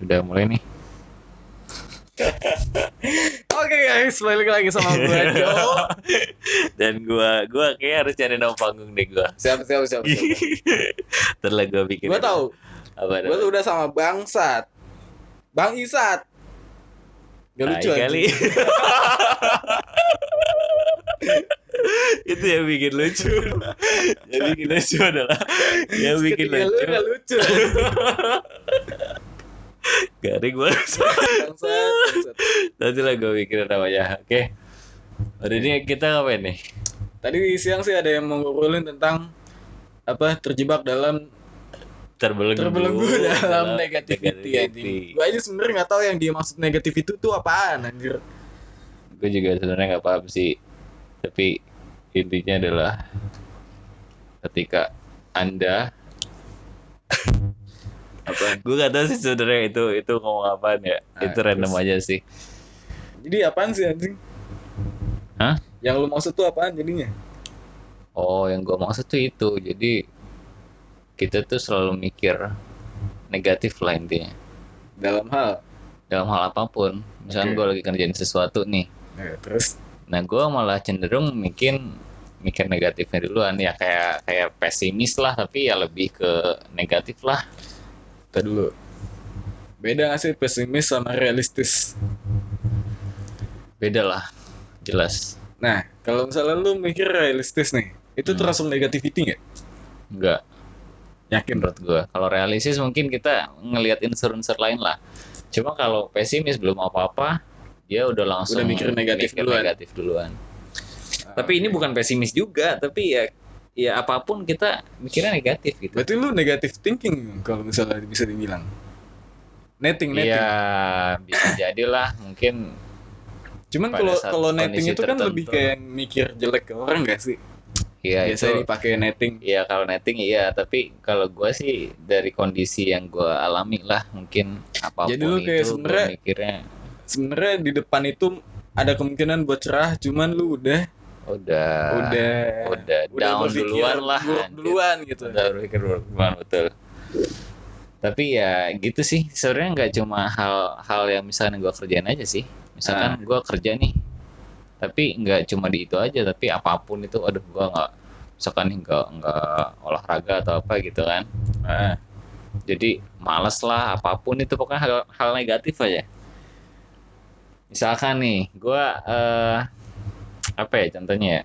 udah mulai nih. Oke guys, balik lagi sama gue Jo. Dan gua gua kayak harus cari nama panggung deh gua. Siap, siap, siap. siap. Ntar lah gua bikin. gue tahu, Apa gue tuh udah sama Bang Sat, Bang Isat. Gak lucu kali. itu yang bikin lucu. yang bikin lucu adalah yang bikin Ketika lu lucu. gak lucu. Garing gua. Bang Sat, Bang Sat. Nanti lah gua bikin namanya. Oke. Hari ini kita ngapain nih? Tadi siang sih ada yang ngobrolin tentang apa terjebak dalam Terbelenggu, terbelenggu dalam negativity anjing. Gue aja sebenarnya nggak tahu yang dia maksud negatif itu tuh apaan anjir. Gue juga sebenarnya nggak paham sih. Tapi intinya adalah ketika anda? Gue gak tahu sih sebenarnya itu itu ngomong apaan ya. Ah, itu random terus. aja sih. Jadi apaan sih anjing? Hah? Yang lu maksud tuh apaan jadinya? oh yang gue maksud tuh itu. Jadi kita tuh selalu mikir negatif lah intinya. Dalam hal? Dalam hal apa pun. Misalnya Oke. gue lagi kerjain sesuatu nih. Ya, terus? Nah gue malah cenderung bikin mikir negatifnya duluan. Ya kayak kayak pesimis lah tapi ya lebih ke negatif lah kita dulu. Beda gak sih pesimis sama realistis? beda lah jelas Nah, kalau misalnya lu mikir realistis nih, itu Hmm. termasuk negativity nggak? enggak Yakin? menurut gue kalau realistis mungkin kita ngelihat unsur-unsur lain lah cuma kalau pesimis belum apa-apa dia udah langsung Udah mikir negatif duluan. negatif duluan. tapi ini bukan pesimis juga tapi ya ya apa pun kita mikirnya negatif gitu Berarti lu negative thinking kalau misalnya bisa dibilang. Netting, netting. Iya bisa jadilah mungkin Cuman kalau kalau netting itu kan lebih kayak mikir jelek ke orang gak sih? ya Biasanya itu dipakai netting. Iya kalau netting iya tapi kalau gua sih dari kondisi yang gua alami lah mungkin apa pun Jadi lu kayak itu gua sebenarnya- mikirnya Sebenarnya di depan itu ada kemungkinan buat cerah, cuman lu udah udah. Udah. Udah down berpikir duluan lah buruk duluan gitu. udah berpikir buruk duluan betul. Tapi ya gitu sih. Sebenarnya nggak cuma hal-hal yang misalnya gua kerjain aja sih. Misalkan gua kerja nih tapi nggak cuma di itu aja tapi apa pun itu aduh gua nggak misalkan nggak nggak olahraga atau apa gitu kan. Nah, jadi males lah apa pun itu pokoknya hal, hal negatif aja. Misalkan nih gua eh, apa ya contohnya ya?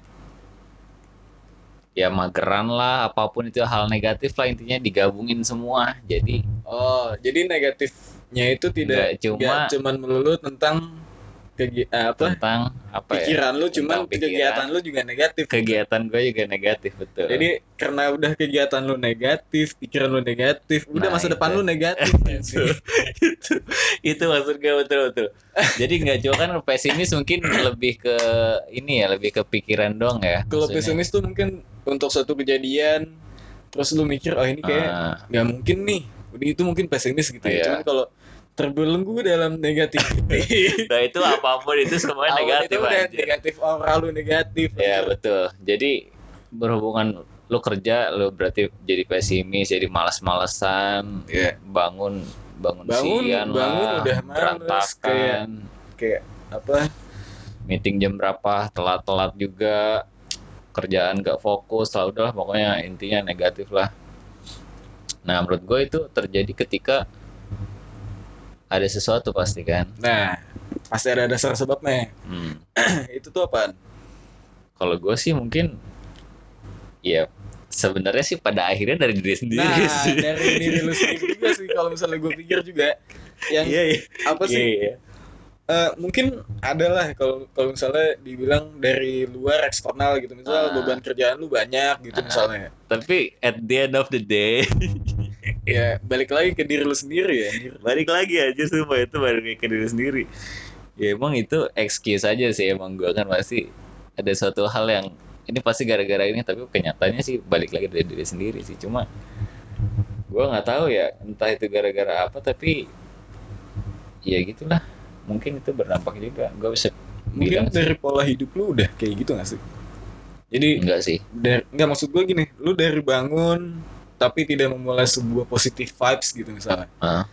Ya mageran lah apa pun itu hal negatif lah intinya digabungin semua. Jadi oh, jadi negatifnya itu tidak nggak cuma cuman melulu tentang kegi apa tentang apa ya pikiran lu cuman Tentang pikiran. kegiatan lu juga negatif. kegiatan gue juga negatif betul Jadi karena udah kegiatan lu negatif, pikiran lu negatif, udah Nah, masa depan itu. lu negatif. itu itu itu maksud gue betul betul jadi nggak cuma kan pesimis mungkin lebih ke ini ya lebih ke pikiran dong ya Kalau pesimis tuh mungkin untuk suatu kejadian, terus lu mikir, oh ini kayak Ah, nggak mungkin nih. Udah itu mungkin pesimis gitu ya. Iya. Cuman kalau terbelenggu dalam negativity, nah itu apa pun itu semuanya awal negatif itu udah negatif aura lu negatif. ya betul jadi berhubungan lu kerja lu berarti jadi pesimis jadi malas-malesan Iya. bangun bangun, Bangun- siang bangun lah udah males, berantakan Kayak apa? meeting jam berapa telat-telat juga kerjaan gak fokus lah udahlah pokoknya intinya negatif lah nah menurut gue itu terjadi ketika ada sesuatu pasti kan Nah, pasti ada dasar sebabnya. hmm. itu tuh apaan? kalau gue sih mungkin ya sebenarnya sih pada akhirnya dari diri sendiri Nah, sih dari diri lu sendiri juga sih kalau misalnya gue pikir juga yang iya iya apa sih Iya, iya. Eh, mungkin adalah kalau kalau misalnya dibilang dari luar eksternal gitu misalnya Ah. beban kerjaan lu banyak gitu Ah. misalnya tapi at the end of the day ya balik lagi ke diri lu sendiri ya balik lagi aja semua itu balik lagi ke diri sendiri. Ya emang itu excuse aja sih emang gue kan pasti ada suatu hal yang ini pasti gara-gara ini tapi kenyataannya sih balik lagi dari diri sendiri sih. Cuma gue nggak tahu ya entah itu gara-gara apa tapi ya gitulah. Mungkin itu berdampak juga. Gue bisa mungkin bilang sih. dari pola hidup lu udah kayak gitu gak sih? Jadi enggak sih. dari nggak maksud gue gini lu dari bangun tapi tidak memulai sebuah positive vibes gitu misalnya. Ah.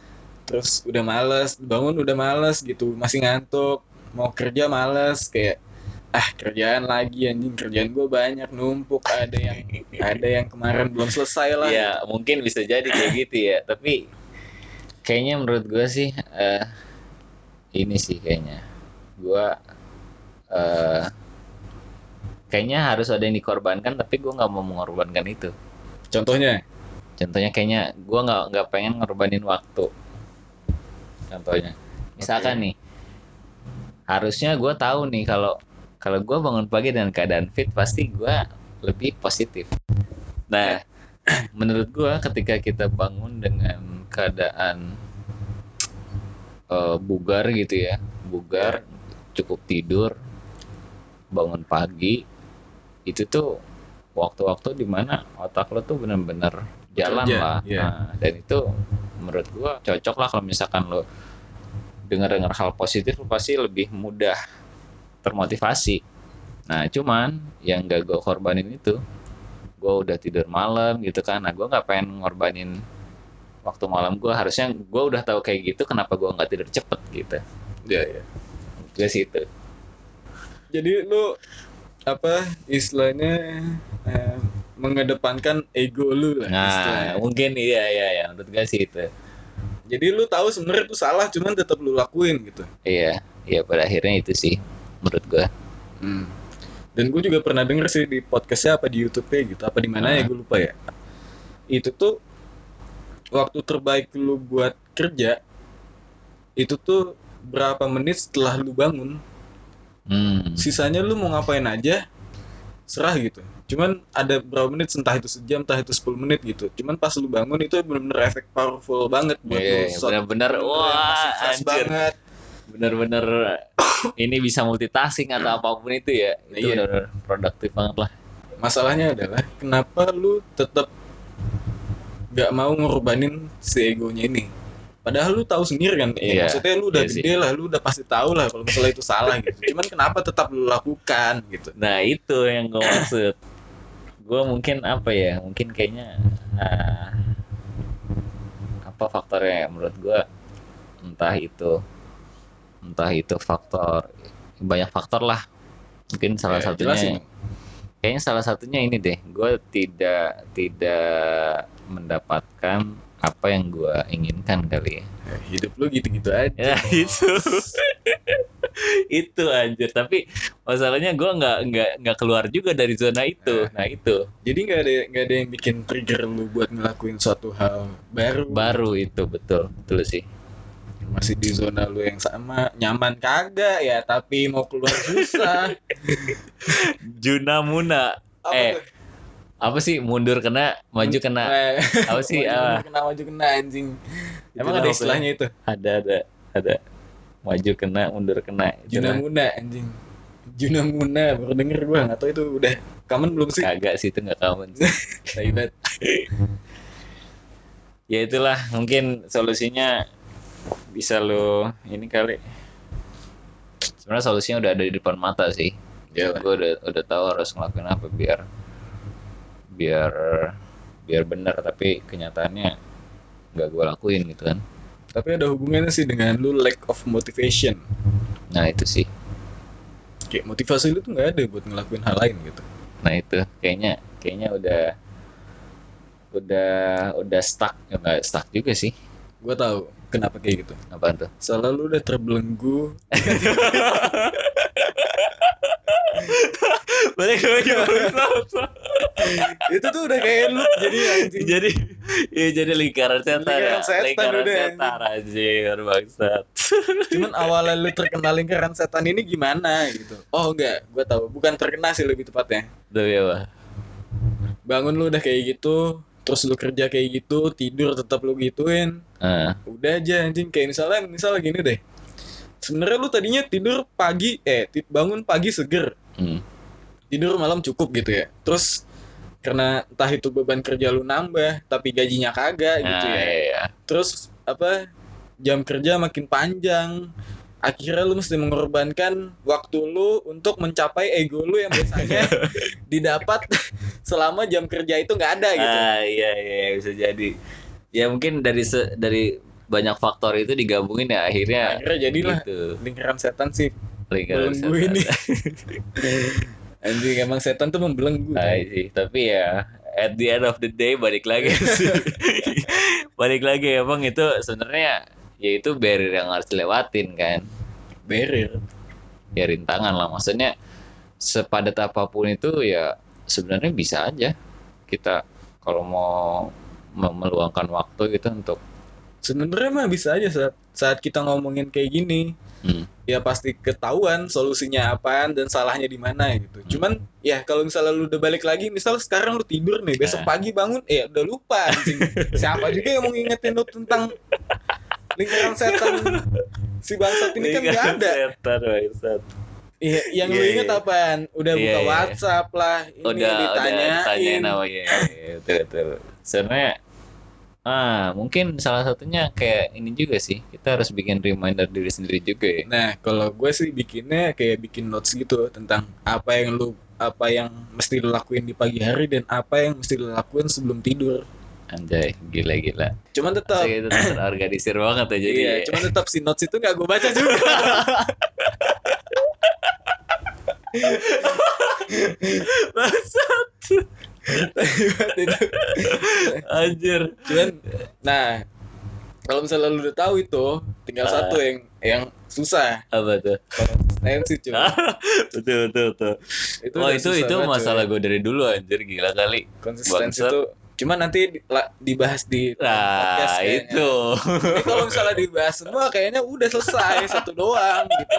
terus udah males bangun udah males gitu masih ngantuk mau kerja males kayak ah kerjaan lagi anjing kerjaan gue banyak numpuk ada yang ada yang kemarin belum selesai lah. Ya mungkin bisa jadi kayak gitu ya tapi kayaknya menurut gue sih eh, ini sih kayaknya. Gue eh, kayaknya harus ada yang dikorbankan tapi gue nggak mau mengorbankan itu. Contohnya contohnya kayaknya gue nggak nggak pengen ngorbanin waktu. Contohnya. Misalkan nih harusnya gue tahu nih kalau kalau gue bangun pagi dengan keadaan fit pasti gue lebih positif. Nah menurut gue ketika kita bangun dengan keadaan eh, bugar gitu ya bugar cukup tidur bangun pagi itu tuh waktu-waktu di mana otak lo tuh benar-benar jalan Bekerja, lah. iya. Nah, dan itu menurut gua cocok lah kalau misalkan lo dengar-dengar hal positif lo pasti lebih mudah termotivasi. Nah cuman yang gak gue korbanin itu gue udah tidur malam gitu kan. Nah gue nggak pengen ngorbanin waktu malam gue harusnya gue udah tahu kayak gitu kenapa gue nggak tidur cepet gitu. Ya ya gue sih itu. Jadi lu apa istilahnya eh, mengedepankan ego lu lah nah istilahnya. mungkin iya iya ya menurut gue sih itu. Jadi lu tahu sebenarnya itu salah cuman tetap lu lakuin gitu. Iya iya pada akhirnya itu sih menurut gue dan gue juga pernah denger sih di podcastnya apa di YouTube-nya gitu. Apa di mana ya gue lupa ya. Itu tuh waktu terbaik lu buat kerja itu tuh berapa menit setelah lu bangun? Hmm. sisanya lu mau ngapain aja serah gitu. Cuman ada berapa menit entah itu sejam entah itu 10 menit gitu. Cuman pas lu bangun itu bener-bener efek powerful banget buat lu Iya, bener-bener wah anjir. banget. Benar-benar ini bisa multitasking atau apa pun itu ya. Itu Iya. benar produktif banget lah. Masalahnya adalah kenapa lu tetap gak mau ngorbanin si egonya ini padahal lu tahu sendiri kan ya, Iya, maksudnya lu udah sih. gede lah lu udah pasti tahu lah kalau misalnya itu salah gitu. Cuman kenapa tetap lu lakukan gitu? Nah itu yang gue maksud. Gue mungkin apa ya mungkin kayaknya ah, apa faktornya ya menurut gue entah itu entah itu faktor banyak faktor lah. Mungkin salah Ya, satunya jelasin. kayaknya salah satunya ini deh. Gue tidak tidak mendapatkan apa yang gue inginkan kali ya. Hidup lu gitu-gitu aja. Ya itu. Itu anjir. Tapi masalahnya gue nggak nggak nggak keluar juga dari zona itu. Nah itu. Jadi nggak ada nggak ada yang bikin trigger lu buat ngelakuin suatu hal baru? Baru itu betul. Betul sih. Masih di zona lu yang sama. Nyaman kagak ya tapi mau keluar susah. Juna Muna Apa Eh, tuh? Apa sih? Mundur kena maju kena. apa sih? Maju ah, kena maju kena anjing. Emang ada apa istilahnya itu? Ada ada ada. Maju kena mundur kena Juna Muna anjing. Juna Muna baru denger gua nggak tahu itu udah kamen belum sih? Kagak sih itu nggak kawan sih. Tai banget. ya itulah mungkin solusinya bisa lo ini kali. Sebenarnya solusinya udah ada di depan mata sih. Iyalah. gue udah udah tahu harus ngelakuin apa biar biar biar benar tapi kenyataannya nggak gue lakuin gitu kan. Tapi ada hubungannya sih dengan lu lack of motivation. Nah itu sih. Kayak motivasi lu tuh nggak ada buat ngelakuin hal lain gitu. Nah itu. Kayaknya kayaknya udah udah udah stuck. Ya, nggak stuck juga sih. Gua tahu. Kenapa kayak gitu? Apa tuh? Soalnya lu udah terbelenggu. Balik lagi itu tuh udah kayak lu jadi anjing. Jadi ya jadi lingkaran setan Lingkaran ya. setan lingkaran udah, setan anjir bangsat. Cuman awalnya lu terkenal lingkaran setan ini gimana gitu? Oh enggak gua tahu. Bukan terkena sih lebih tepatnya. Tapi apa bangun lu udah kayak gitu terus lu kerja kayak gitu tidur tetap lu gituin. Ah udah aja anjing. Kayak misalnya misalnya gini deh. Sebenarnya lu tadinya tidur pagi eh bangun pagi seger. Hmm. tidur malam cukup gitu ya. Terus karena entah itu beban kerja lu nambah tapi gajinya kagak gitu Nah, ya. iya, iya. terus apa jam kerja makin panjang. Akhirnya lu mesti mengorbankan waktu lu untuk mencapai ego lu yang biasanya didapat selama jam kerja itu nggak ada gitu. Ah iya iya bisa jadi. Ya mungkin dari se- dari banyak faktor itu digabungin ya akhirnya akhirnya jadilah gitu. lingkaran setan sih. Lingkaran setan. ini anjing emang setan tuh membelenggu sih, tapi ya at the end of the day balik lagi sih. balik lagi emang itu sebenarnya ya itu barrier yang harus dilewatin kan. barrier. Ya rintangan lah. Maksudnya sepadat apa pun itu ya sebenarnya bisa aja. Kita kalau mau me- meluangkan waktu gitu untuk sebenarnya mah bisa aja saat saat kita ngomongin kayak gini hmm, ya pasti ketahuan solusinya apaan dan salahnya di mana gitu. Cuman ya kalau misalnya lu udah balik lagi, misal sekarang lu tidur nih, besok Nah. pagi bangun, eh udah lupa anjing. Siapa juga yang mau ngingetin lu tentang lingkaran setan si bangsat ini kan gak ada. Setan, bangsat. Iya, yang lu Iya, inget iya. apaan? Udah Iya, buka iya. WhatsApp lah, ini udah udah ditanyain. ditanyain nama ya, ya, betul betul. Sebenarnya ah mungkin salah satunya kayak ini juga sih kita harus bikin reminder diri sendiri juga ya. Nah, kalau gue sih bikinnya kayak bikin notes gitu tentang apa yang lu apa yang mesti lu lakuin di pagi hari dan apa yang mesti lu lakuin sebelum tidur. Anjay, gila gila. Cuman tetap Asik, itu terorganisir banget ya jadi. iya, cuman tetap si notes itu gak gue baca juga. Bangsat. Itu. Anjir. cuman, nah kalau misalnya lu udah tahu itu, tinggal Ah. satu yang yang susah. Apa tuh? Konsistensi cuy. betul betul betul. Itu oh itu itu masalah gue dari dulu anjir gila kali. konsistensi itu cuman nanti dibahas di Nah kayaknya. itu. Kalau misalnya dibahas semua kayaknya udah selesai satu doang gitu.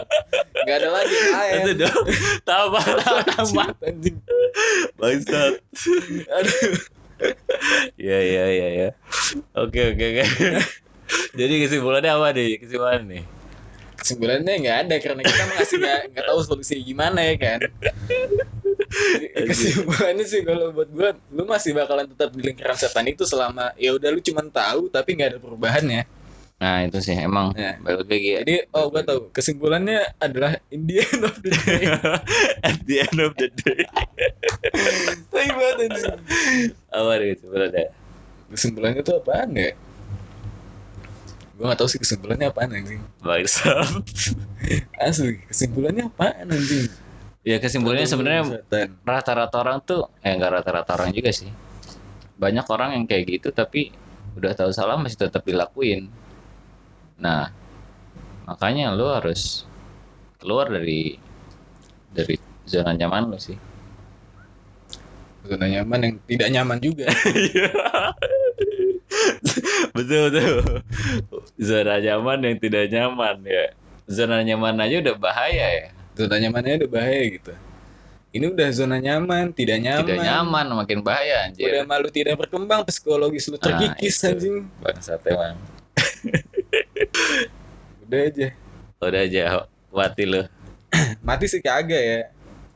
Gak ada lagi yang lain. itu dong. Tambah anjing. Bangsat. Aduh. Iya iya iya ya. Oke oke oke. Jadi kesimpulannya apa nih? Kesimpulan nih. Kesimpulannya nggak ada karena kita masih nggak nggak tahu solusi gimana ya kan. Kesimpulannya sih kalau buat gua, lu masih bakalan tetap di lingkaran setan itu selama ya udah lu cuman tahu tapi nggak ada perubahannya. Nah itu sih emang Ya. balik lagi ya. Jadi oh gua tahu kesimpulannya adalah in the end of the day. At the end of the day. Tai banget. Apa nih kesimpulannya? Kesimpulannya tuh apaan ya? Gua nggak tahu sih kesimpulannya apaan anjing. Bangsat. Asli, kesimpulannya apaan anjing? Ya kesimpulannya sebenarnya rata-rata orang tuh eh enggak rata-rata orang juga sih. Banyak orang yang kayak gitu tapi udah tahu salah masih tetap dilakuin. Nah, makanya lu harus keluar dari dari zona nyaman lu sih. Zona nyaman yang tidak nyaman juga. betul betul. Zona nyaman yang tidak nyaman ya. Zona nyaman aja udah bahaya ya. zona nyamannya udah bahaya gitu. Ini udah zona nyaman, tidak nyaman. Tidak nyaman makin bahaya Udah anjir. malu tidak berkembang, psikologis lu terkikis Nah, anjing. Bangsat emang. Udah aja. Udah aja mati lu. Mati sih kagak ya.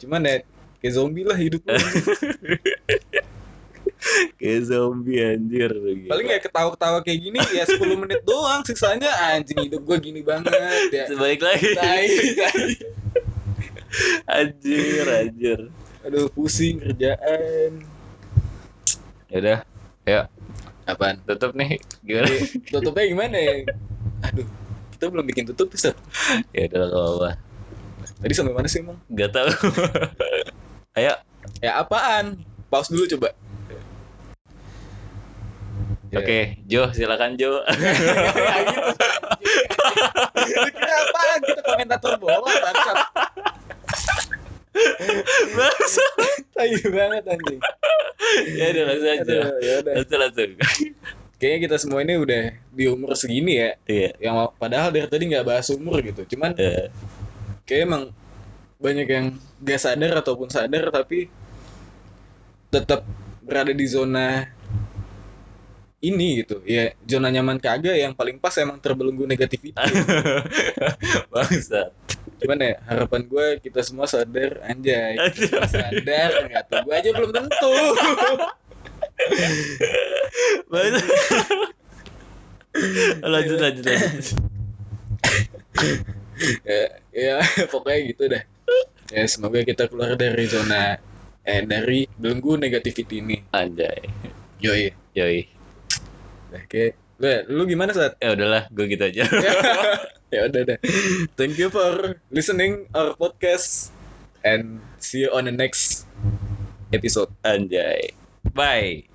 Cuman ya kayak zombie lah hidup. Kayak zombie anjir. Gila. Paling ya ketawa-ketawa kayak gini ya 10 menit doang sisanya anjing hidup gua gini banget ya. Balik lagi. Tai, tai. anjir, anjir. Aduh pusing kerjaan. Ya udah, ya Apaan? tutup nih. Gimana? Jadi, tutupnya gimana ya? Aduh, kita belum bikin tutup bisa. ya udah gak apa-apa. Tadi sampai mana sih emang? Gak tahu. Ayo. Ya apaan? Pause dulu coba. Ya. Oke, Jo, silakan Jo. ya gitu. Lu kira apaan? Kita komentator bola bangsat. Tai banget anjing. ya udah langsung aja. Ya udah. Langsung langsung. Kayaknya kita semua ini udah di umur segini ya. Iya. Yang padahal dari tadi nggak bahas umur gitu. Cuman Eh, kayak emang banyak yang gak sadar ataupun sadar tapi tetap berada di zona ini gitu. Ya zona nyaman kagak yang paling pas emang terbelenggu negativitas Bangsat. cuman ya harapan gue kita semua sadar anjay. Sadar nggak tuh gue aja belum tentu. Lanjut lanjut lanjut. ya, ya pokoknya gitu dah ya semoga kita keluar dari zona eh dari belenggu negativity ini Anjay. yoi Yoi. Kayak Lu, lu gimana saat? ya udahlah gue gitu aja ya udah deh. Thank you for listening our podcast and see you on the next episode. anjay bye